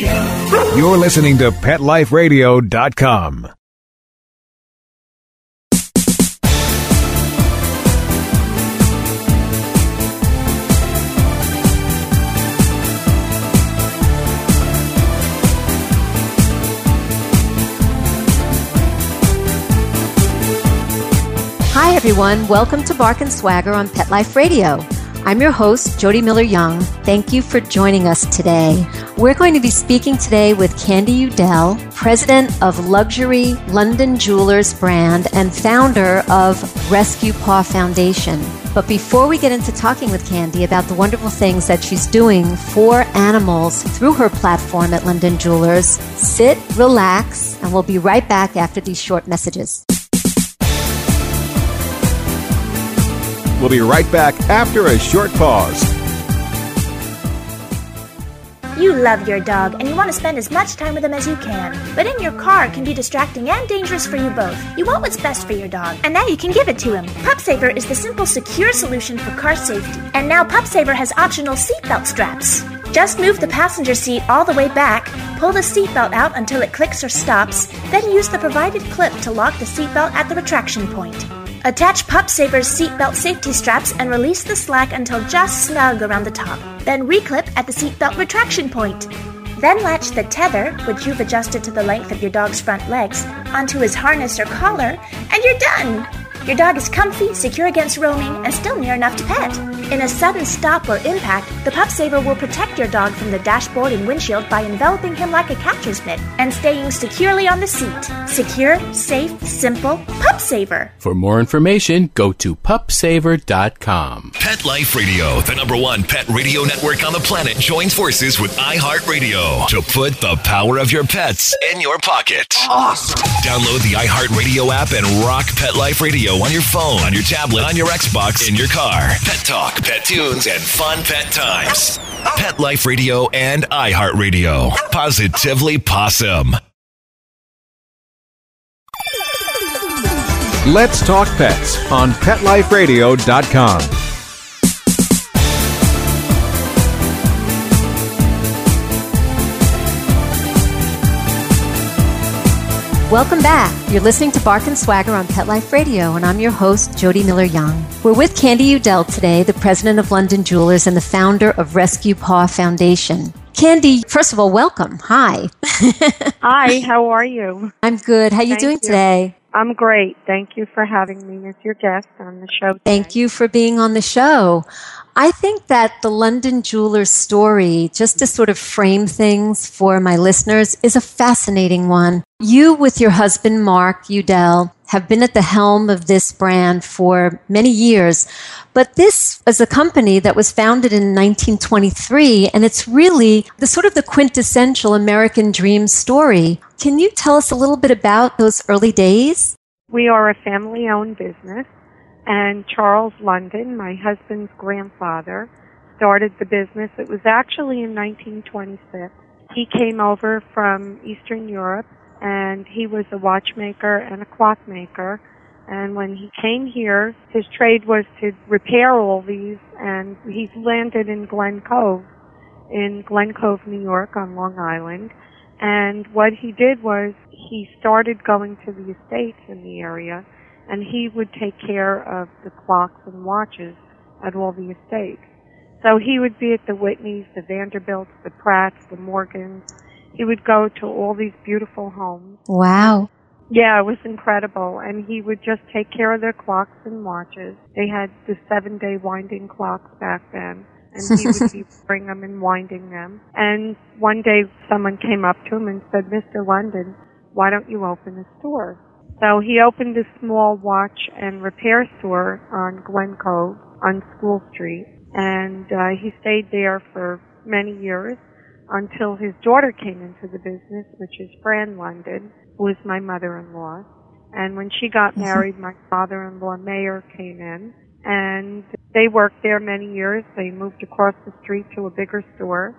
Radio. You're listening to PetLifeRadio.com. Hi, everyone. Welcome to Bark and Swagger on Pet Life Radio. I'm your host, Jody Miller Young. Thank you for joining us today. We're going to be speaking today with Candy Udell, president of luxury London Jewelers brand and founder of Rescue Paw Foundation. But before we get into talking with Candy about the wonderful things that she's doing for animals through her platform at London Jewelers, sit, relax, and we'll be right back after these short messages. We'll be right back after a short pause. You love your dog and you want to spend as much time with him as you can. But in your car can be distracting and dangerous for you both. You want what's best for your dog, and now you can give it to him. PupSaver is the simple, secure solution for car safety. And now PupSaver has optional seatbelt straps. Just move the passenger seat all the way back, pull the seatbelt out until it clicks or stops, then use the provided clip to lock the seatbelt at the retraction point. Attach PupSaver's seatbelt safety straps and release the slack until just snug around the top. Then reclip at the seatbelt retraction point. Then latch the tether, which you've adjusted to the length of your dog's front legs, onto his harness or collar, and you're done! Your dog is comfy, secure against roaming, and still near enough to pet. In a sudden stop or impact, the Pup Saver will protect your dog from the dashboard and windshield by enveloping him like a catcher's mitt and staying securely on the seat. Secure, safe, simple, Pup Saver. For more information, go to pupsaver.com. Pet Life Radio, the number one pet radio network on the planet, joins forces with iHeartRadio to put the power of your pets in your pocket. Awesome. Download the iHeartRadio app and rock Pet Life Radio on your phone, on your tablet, on your Xbox, in your car. Pet talk, pet tunes, and fun pet times. Pet Life Radio and iHeartRadio. Positively possum. Let's talk pets on PetLifeRadio.com. Welcome back. You're listening to Bark and Swagger on Pet Life Radio, and I'm your host, Jody Miller Young. We're with Candy Udell today, the president of London Jewelers and the founder of Rescue Paw Foundation. Candy, first of all, welcome. Hi. Hi, how are you? I'm good. How you Thank doing you. today? I'm great. Thank you for having me as your guest on the show. Today. Thank you for being on the show. I think that the London Jewelers story, just to sort of frame things for my listeners, is a fascinating one. You, with your husband, Mark Udell, have been at the helm of this brand for many years. But this is a company that was founded in 1923, and it's really the sort of the quintessential American dream story. Can you tell us a little bit about those early days? We are a family owned business, and Charles London, my husband's grandfather, started the business. It was actually in 1926. He came over from Eastern Europe, and he was a watchmaker and a clockmaker. And when he came here, his trade was to repair all these, and he landed in Glen Cove, in Glen Cove, New York, on Long Island. And what he did was he started going to the estates in the area, and he would take care of the clocks and watches at all the estates. So he would be at the Whitneys, the Vanderbilts, the Pratts, the Morgans. He would go to all these beautiful homes. Wow. Yeah, it was incredible. And he would just take care of their clocks and watches. They had the seven day winding clocks back then. And he would be bring them and winding them. And one day someone came up to him and said, Mr. London, why don't you open a store? So he opened a small watch and repair store on Glen Cove on School Street. And uh, he stayed there for many years until his daughter came into the business, which is Fran London, who is my mother-in-law. And when she got married, my father-in-law Mayor came in, and they worked there many years. They moved across the street to a bigger store.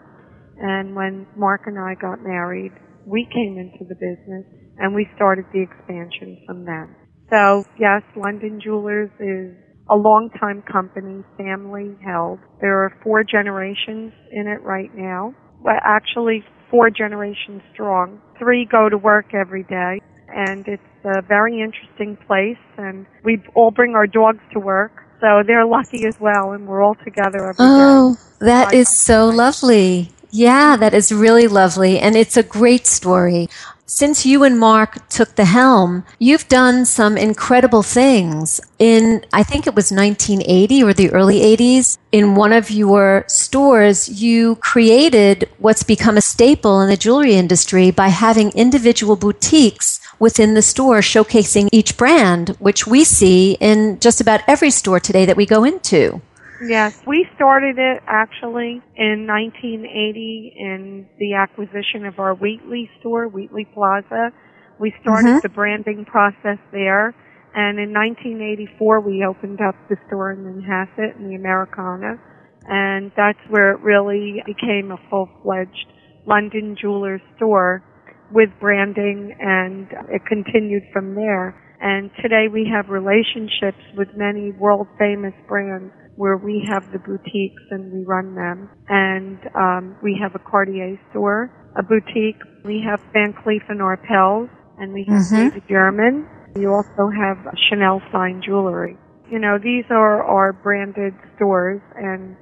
And when Mark and I got married, we came into the business, and we started the expansion from then. So yes, London Jewelers is a long-time company, family held. There are four generations in it right now. Well, actually four generations strong. Three go to work every day, and it's a very interesting place. And we all bring our dogs to work, so they're lucky as well, and we're all together every day. Oh, that is so lovely. Yeah, that is really lovely. And it's a great story. Since you and Mark took the helm, you've done some incredible things. In, I think it was 1980 or the early 80s, in one of your stores, you created what's become a staple in the jewelry industry by having individual boutiques within the store showcasing each brand, which we see in just about every store today that we go into. Yes, we started it actually in 1980 in the acquisition of our Wheatley store, Wheatley Plaza. We started Mhm. the branding process there, and in 1984 we opened up the store in Manhasset in the Americana, and that's where it really became a full-fledged London jeweler store with branding, and it continued from there. And today we have relationships with many world famous brands where we have the boutiques and we run them. And um, we have a Cartier store, a boutique. We have Van Cleef and Arpels, and we have Mhm. David Yurman. We also have Chanel signed jewelry. You know, these are our branded stores, and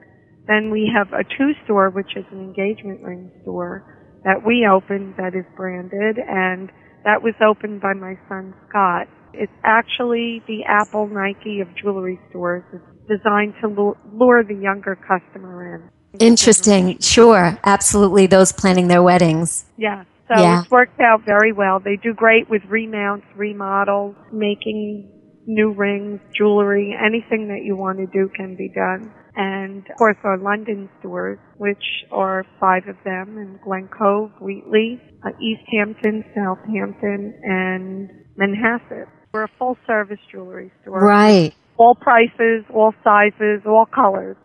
then we have a two store, which is an engagement ring store that we opened that is branded, and that was opened by my son Scott. It's actually the Apple Nike of jewelry stores. It's designed to lure the younger customer in. Interesting. Sure. Absolutely. Those planning their weddings. Yeah. So Yeah. it's worked out very well. They do great with remounts, remodels, making new rings, jewelry, anything that you want to do can be done. And of course our London stores, which are five of them in Glen Cove, Wheatley, uh, East Hampton, Southampton, and Manhasset. We're a full service jewelry store. Right. All prices, all sizes, all colors.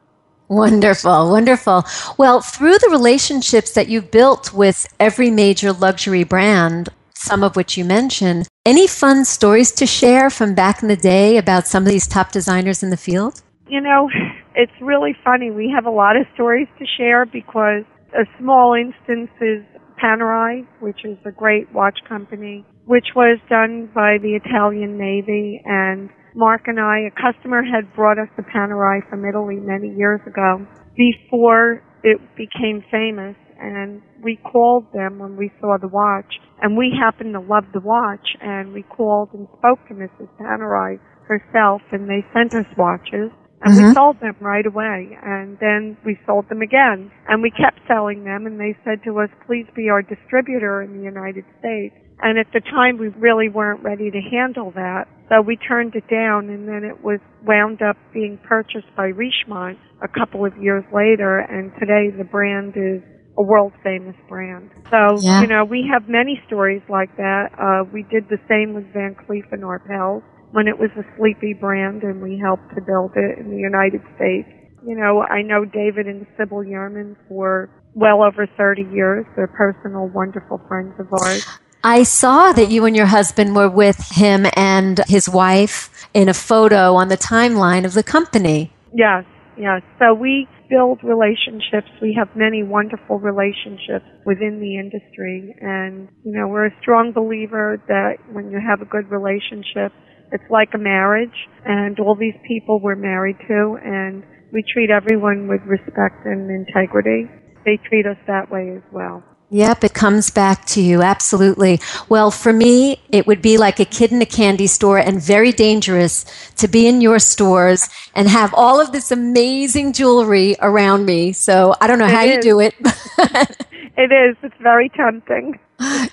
Wonderful, wonderful. Well, through the relationships that you've built with every major luxury brand, some of which you mentioned, any fun stories to share from back in the day about some of these top designers in the field? You know, it's really funny. We have a lot of stories to share because a small instance is Panerai, which is a great watch company, which was done by the Italian Navy. And Mark and I, a customer had brought us the Panerai from Italy many years ago before it became famous. And we called them when we saw the watch. And we happened to love the watch. And we called and spoke to Mrs. Panerai herself. And they sent us watches. And we Mhm. sold them right away. And then we sold them again. And we kept selling them. And they said to us, please be our distributor in the United States. And at the time, we really weren't ready to handle that. So we turned it down. And then it was wound up being purchased by Richemont a couple of years later. And today the brand is a world famous brand. So, Yeah. you know, we have many stories like that. Uh, we did the same with Van Cleef and Arpels when it was a sleepy brand and we helped to build it in the United States. You know, I know David and Sybil Yurman for well over 30 years. They're personal, wonderful friends of ours. I saw that you and your husband were with him and his wife in a photo on the timeline of the company. Yes, yes. So we build relationships. We have many wonderful relationships within the industry. And, you know, we're a strong believer that when you have a good relationship, it's like a marriage. And all these people we're married to, and we treat everyone with respect and integrity. They treat us that way as well. Yep, it comes back to you. Absolutely. Well, for me, it would be like a kid in a candy store and very dangerous to be in your stores and have all of this amazing jewelry around me. So I don't know It how you do it. It is. It's very tempting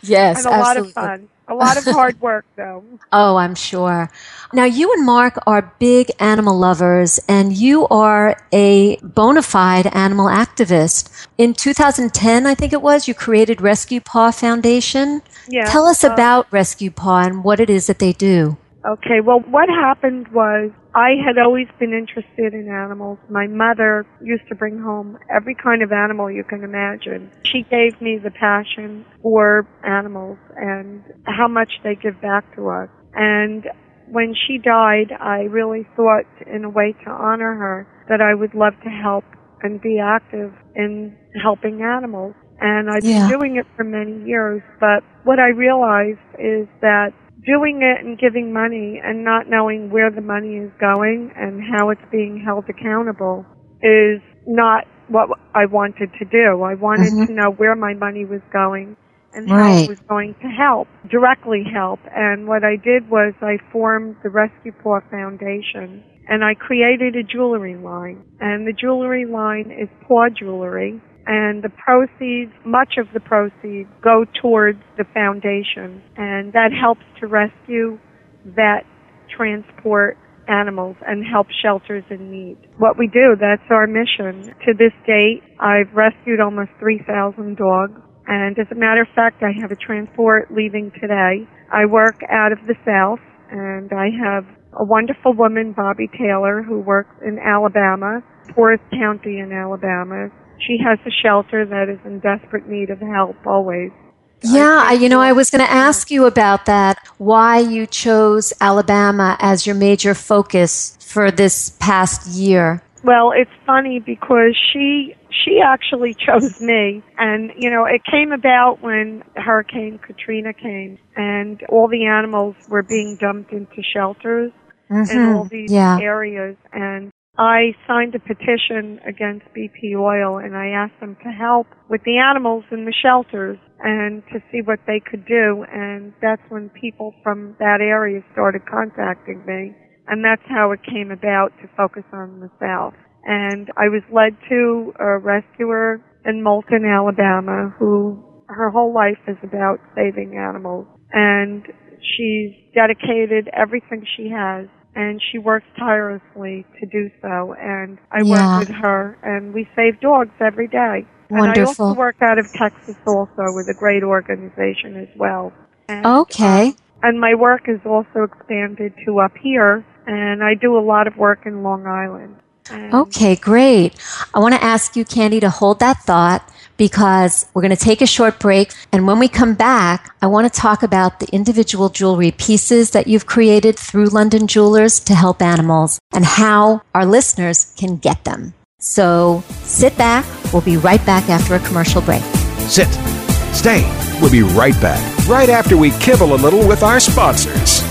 yes, and a lot of fun. A lot of hard work, though. Oh, I'm sure. Now, you and Mark are big animal lovers, and you are a bona fide animal activist. In 2010, I think it was, you created Rescue Paw Foundation. Yeah. Tell us uh, about Rescue Paw and what it is that they do. Okay, well, what happened was I had always been interested in animals. My mother used to bring home every kind of animal you can imagine. She gave me the passion for animals and how much they give back to us. And when she died, I really thought in a way to honor her that I would love to help and be active in helping animals. And I've Yeah. been doing it for many years, but what I realized is that doing it and giving money and not knowing where the money is going and how it's being held accountable is not what I wanted to do. I wanted Mhm. to know where my money was going and how Right. it was going to help, directly help. And what I did was I formed the Rescue Paw Foundation and I created a jewelry line. And the jewelry line is paw jewelry. And the proceeds, much of the proceeds, go towards the foundation. And that helps to rescue, vet, transport animals and help shelters in need. What we do, that's our mission. To this date, I've rescued almost 3,000 dogs. And as a matter of fact, I have a transport leaving today. I work out of the South and I have a wonderful woman, Bobby Taylor, who works in Alabama, Forest County in Alabama. She has a shelter that is in desperate need of help always. Yeah, I, you know, I was going to ask you about that. Why you chose Alabama as your major focus for this past year? Well, it's funny because she she actually chose me and you know, it came about when Hurricane Katrina came and all the animals were being dumped into shelters in mm-hmm. all these Yeah. areas and I signed a petition against BP oil and I asked them to help with the animals in the shelters and to see what they could do and that's when people from that area started contacting me and that's how it came about to focus on the South. And I was led to a rescuer in Moulton, Alabama who her whole life is about saving animals and she's dedicated everything she has and she works tirelessly to do so and I Yeah. work with her and we save dogs every day. And I also work out of Texas also with a great organization as well. And, Okay. uh, and my work is also expanded to up here and I do a lot of work in Long Island. And Okay, great. I want to ask you, Candy, to hold that thought because we're going to take a short break. And when we come back, I want to talk about the individual jewelry pieces that you've created through London Jewelers to help animals and how our listeners can get them. So sit back. We'll be right back after a commercial break. Sit. Stay. We'll be right back, right after we kibble a little with our sponsors.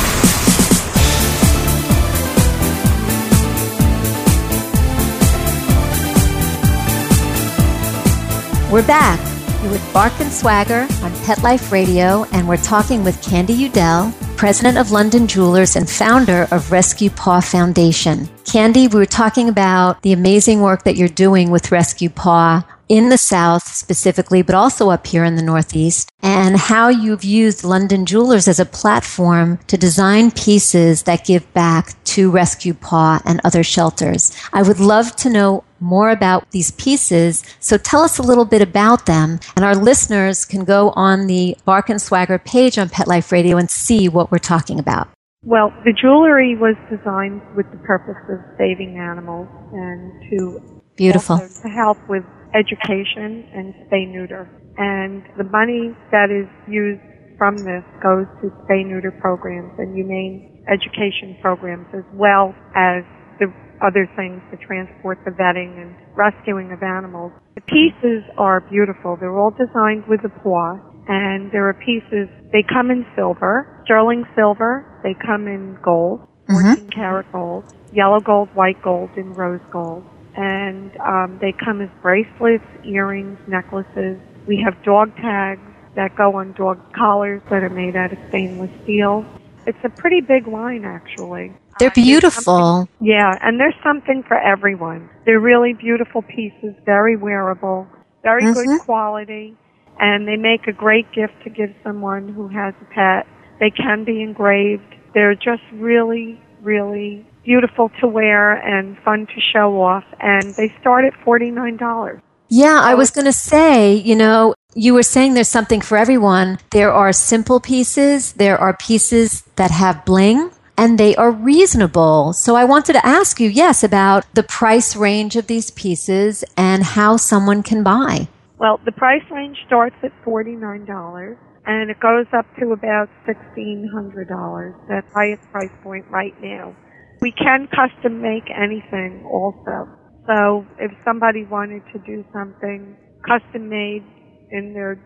We're back. You're with Bark and Swagger on Pet Life Radio, and we're talking with Candy Udell, president of London Jewelers and founder of Rescue Paw Foundation. Candy, we were talking about the amazing work that you're doing with Rescue Paw in the South specifically, but also up here in the Northeast, and how you've used London Jewelers as a platform to design pieces that give back to Rescue Paw and other shelters. I would love to know more about these pieces. So tell us a little bit about them. And our listeners can go on the Bark and Swagger page on Pet Life Radio and see what we're talking about. Well, the jewelry was designed with the purpose of saving animals and to beautiful to help with education and spay neuter. And the money that is used from this goes to spay neuter programs and humane education programs as well as the other things the transport the vetting and rescuing of animals. The pieces are beautiful. They're all designed with a paw and there are pieces, they come in silver, sterling silver, they come in gold, Mm-hmm. 14 karat gold, yellow gold, white gold, and rose gold and um, they come as bracelets, earrings, necklaces. We have dog tags that go on dog collars that are made out of stainless steel. It's a pretty big line, actually. They're Uh, beautiful. yeah, and there's something for everyone. They're really beautiful pieces, very wearable, very Mhm. good quality, and they make a great gift to give someone who has a pet. They can be engraved. They're just really, really beautiful to wear and fun to show off, and they start at $49. Yeah, I was going to say, you know, you were saying there's something for everyone. There are simple pieces, there are pieces that have bling, and they are reasonable. So I wanted to ask you, yes, about the price range of these pieces and how someone can buy. Well, the price range starts at $49 and it goes up to about $1,600. That's the highest price point right now. We can custom make anything also. So if somebody wanted to do something custom made in their,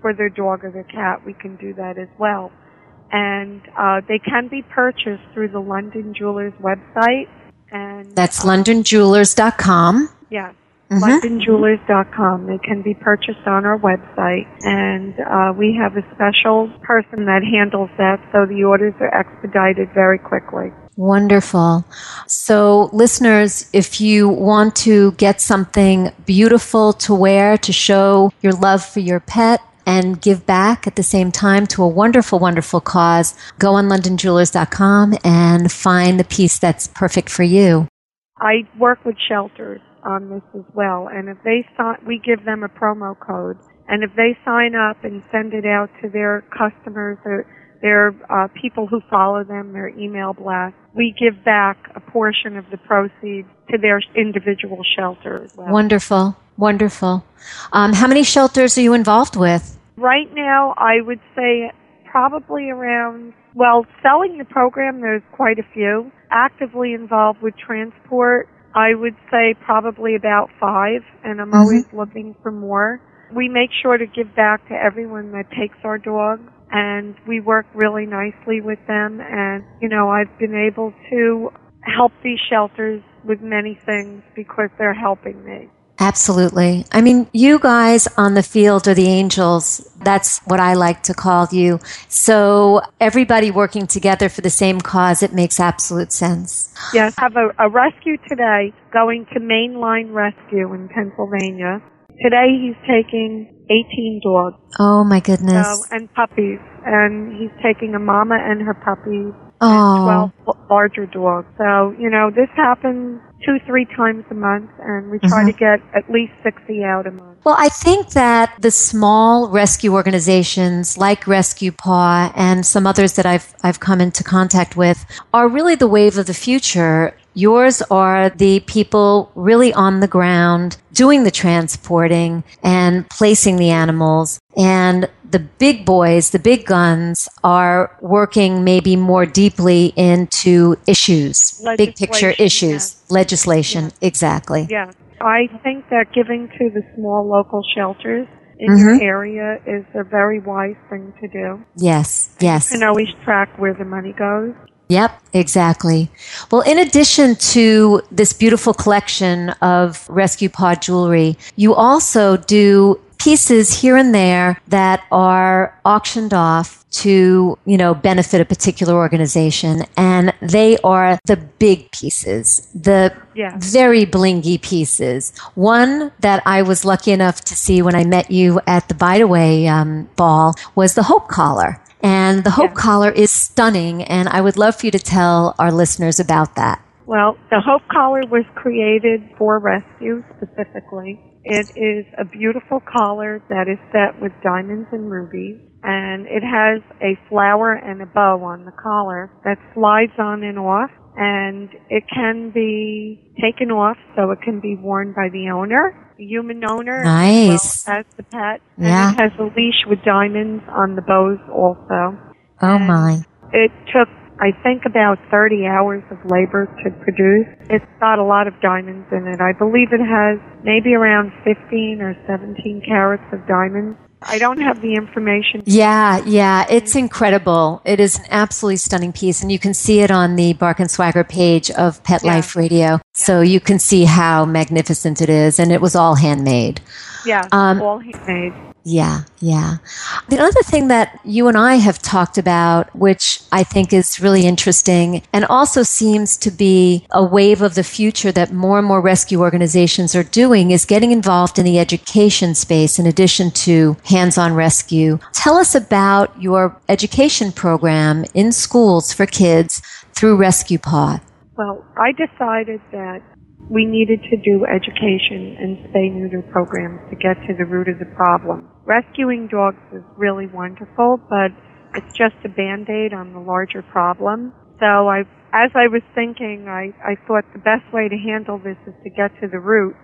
for their dog or their cat, we can do that as well. And, uh, they can be purchased through the London Jewelers website and That's londonjewelers.com. Yes. Mhm. LondonJewelers.com. They can be purchased on our website, and uh, we have a special person that handles that, so the orders are expedited very quickly. Wonderful. So, listeners, if you want to get something beautiful to wear to show your love for your pet and give back at the same time to a wonderful, wonderful cause, go on londonjewelers.com and find the piece that's perfect for you. I work with shelters on this as well, and if they sign, we give them a promo code, and if they sign up and send it out to their customers or their uh, people who follow them, their email blast, we give back a portion of the proceeds to their individual shelter as well. Wonderful, wonderful. Um, how many shelters are you involved with? Right now, I would say probably around, well, selling the program, there's quite a few. Actively involved with transport, I would say probably about five, and I'm mm-hmm. always looking for more. We make sure to give back to everyone that takes our dogs, and we work really nicely with them, and, you know, I've been able to help these shelters with many things because they're helping me. Absolutely. I mean, you guys on the field are the angels. That's what I like to call you. So everybody working together for the same cause, it makes absolute sense. Yes, have a, a rescue today going to Mainline Rescue in Pennsylvania. Today he's taking 18 dogs Oh my goodness. so, and puppies, and he's taking a mama and her puppies Oh. and 12 larger dogs. So, you know, this happens two, three times a month, and we try Mhm. to get at least 60 out a month. Well, I think that the small rescue organizations like Rescue Paw and some others that I've, I've come into contact with are really the wave of the future. Yours are the people really on the ground doing the transporting and placing the animals. And the big boys, the big guns are working maybe more deeply into issues, big picture issues, legislation. Exactly. Yeah. I think that giving to the small local shelters in Mhm. your area is a very wise thing to do. Yes, yes. And always track where the money goes. Yep, exactly. Well, in addition to this beautiful collection of Rescue Paw jewelry, you also do pieces here and there that are auctioned off to, you know, benefit a particular organization. And they are the big pieces, the Yeah. very blingy pieces. One that I was lucky enough to see when I met you at the Bideawee um, ball was the Hope Collar. And the Hope Collar is stunning. And I would love for you to tell our listeners about that. Well, the Hope Collar was created for rescue specifically. It is a beautiful collar that is set with diamonds and rubies, and it has a flower and a bow on the collar that slides on and off, and it can be taken off so it can be worn by the owner, the human owner, Nice. as well as the pet. Yeah. And it has a leash with diamonds on the bows also. Oh my. It took, I think, about 30 hours of labor to produce. It's got a lot of diamonds in it. I believe it has maybe around 15 or 17 carats of diamonds. I don't have the information. Yeah, yeah, it's incredible. It is an absolutely stunning piece, and you can see it on the Bark and Swagger page of Pet Yeah. Life Radio. So you can see how magnificent it is, and it was all handmade. Yeah, Um, all handmade. Yeah, yeah. The other thing that you and I have talked about, which I think is really interesting and also seems to be a wave of the future that more and more rescue organizations are doing, is getting involved in the education space in addition to hands on rescue. Tell us about your education program in schools for kids through Rescue Paw. Well, I decided that we needed to do education and spay neuter programs to get to the root of the problem. Rescuing dogs is really wonderful, but it's just a band-aid on the larger problem. So I, as I was thinking, I, I thought the best way to handle this is to get to the root.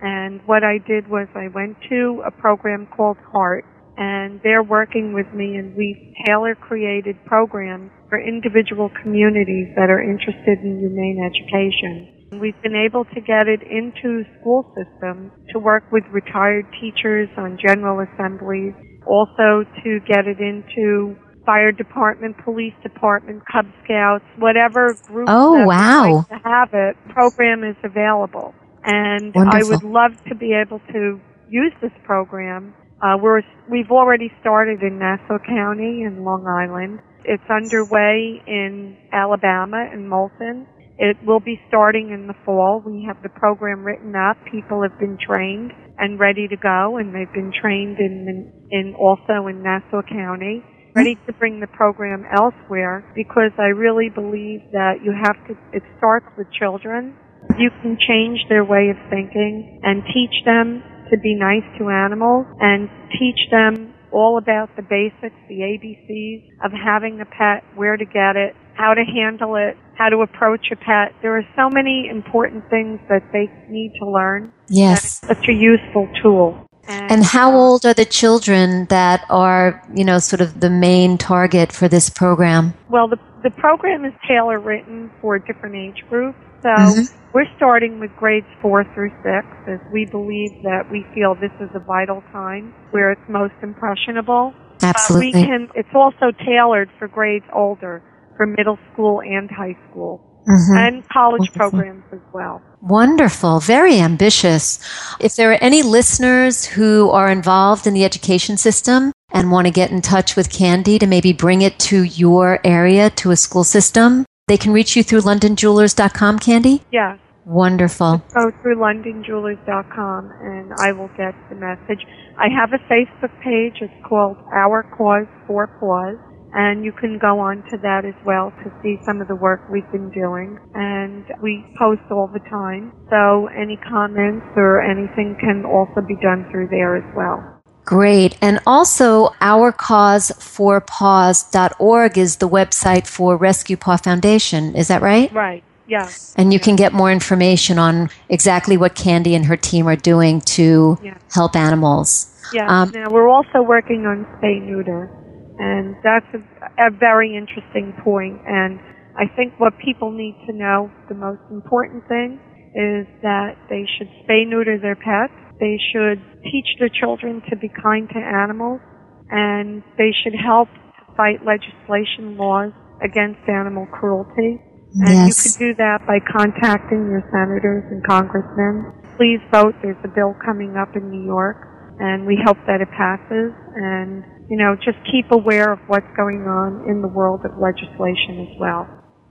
And what I did was I went to a program called Heart, and they're working with me and we've tailor created programs for individual communities that are interested in humane education. We've been able to get it into school systems to work with retired teachers on general assemblies, also to get it into fire department, police department, Cub Scouts, whatever group Oh, wow. like to have it, program is available. And I would love to be able to use this program. Uh, we're, we've already started in Nassau County in Long Island. It's underway in Alabama in Moulton. It will be starting in the fall. We have the program written up. People have been trained and ready to go, and they've been trained in, in also in Nassau County, ready to bring the program elsewhere. Because I really believe that you have to. It starts with children. You can change their way of thinking and teach them to be nice to animals and teach them all about the basics, the ABCs of having a pet, where to get it, how to handle it, how to approach a pet. There are so many important things that they need to learn. Yes. It's such a useful tool. And how old are the children that are, you know, sort of the main target for this program? Well, the the program is tailor written for different age groups. So Mhm. we're starting with grades four through six, as we believe that we feel this is a vital time where it's most impressionable. Absolutely. Uh, we can. It's also tailored for grades older, for middle school and high school, Mhm. and college Wonderful. programs as well. Wonderful. Very ambitious. If there are any listeners who are involved in the education system and want to get in touch with Candy to maybe bring it to your area, to a school system, they can reach you through londonjewelers.com, Candy? Yeah. Wonderful. Go through londonjewelers.com and I will get the message. I have a Facebook page. It's called Our Cause for Paws. And you can go on to that as well to see some of the work we've been doing. And we post all the time. So any comments or anything can also be done through there as well. Great. And also, ourcauseforpaws.org is the website for Rescue Paw Foundation. Is that right? Right. Yes. And you can get more information on exactly what Candy and her team are doing to Yeah. help animals. Yeah. Um, now we're also working on spay neuter, and that's a, a very interesting point. And I think what people need to know, the most important thing, is that they should spay neuter their pets. They should teach their children to be kind to animals, and they should help to fight legislation laws against animal cruelty. And you Yes. could do that by contacting your senators and congressmen. Please vote. There's a bill coming up in New York. and we hope that it passes and, you know, just keep aware of what's going on in the world of legislation as well.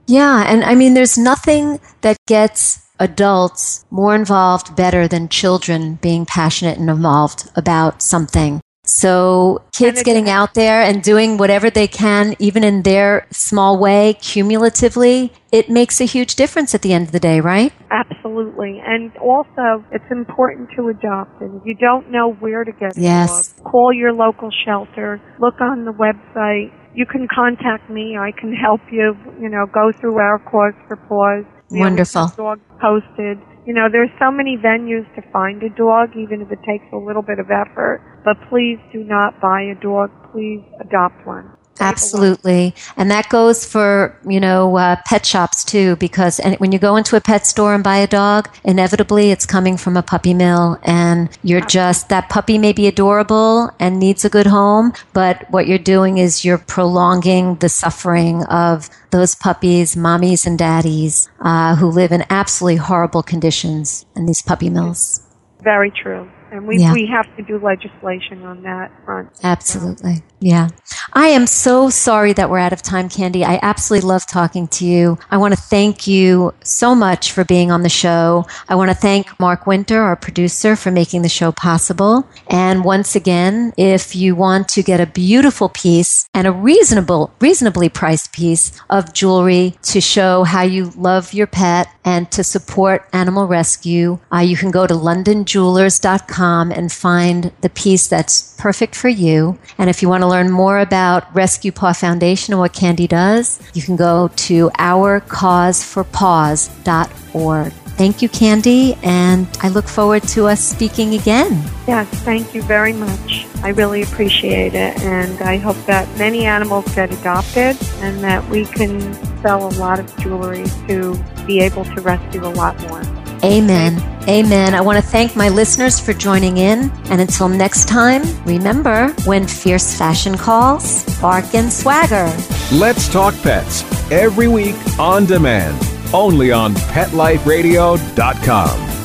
Yeah, and I mean, there's nothing that gets adults more involved better than children being passionate and involved about something. So kids getting out there and doing whatever they can, even in their small way, cumulatively, it makes a huge difference at the end of the day, right? Absolutely. And also, it's important to adopt. And if you don't know where to get yes. call your local shelter, look on the website. You can contact me. I can help you, you know, go through our cause for paws. We Wonderful. Dog posted. You know, there's so many venues to find a dog, even if it takes a little bit of effort. But please do not buy a dog. Please adopt one. Absolutely. And that goes for, you know, uh, pet shops too, because when you go into a pet store and buy a dog, inevitably it's coming from a puppy mill and you're just, that puppy may be adorable and needs a good home, but what you're doing is you're prolonging the suffering of those puppies, mommies and daddies, uh, who live in absolutely horrible conditions in these puppy mills. Very true. And we, yeah. we have to do legislation on that front. Absolutely. Yeah. I am so sorry that we're out of time, Candy. I absolutely love talking to you. I want to thank you so much for being on the show. I want to thank Mark Winter, our producer, for making the show possible. And once again, if you want to get a beautiful piece and a reasonable, reasonably priced piece of jewelry to show how you love your pet and to support animal rescue, uh, you can go to londonjewelers.com and find the piece that's perfect for you. And if you want to learn more about Rescue Paw Foundation and what Candy does, you can go to ourcauseforpaws.org. Thank you, Candy, and I look forward to us speaking again. Yes, thank you very much. I really appreciate it, and I hope that many animals get adopted and that we can sell a lot of jewelry to be able to rescue a lot more. Amen. Amen. I want to thank my listeners for joining in. And until next time, remember when fierce fashion calls, bark and swagger. Let's talk pets every week on demand, only on PetLifeRadio.com.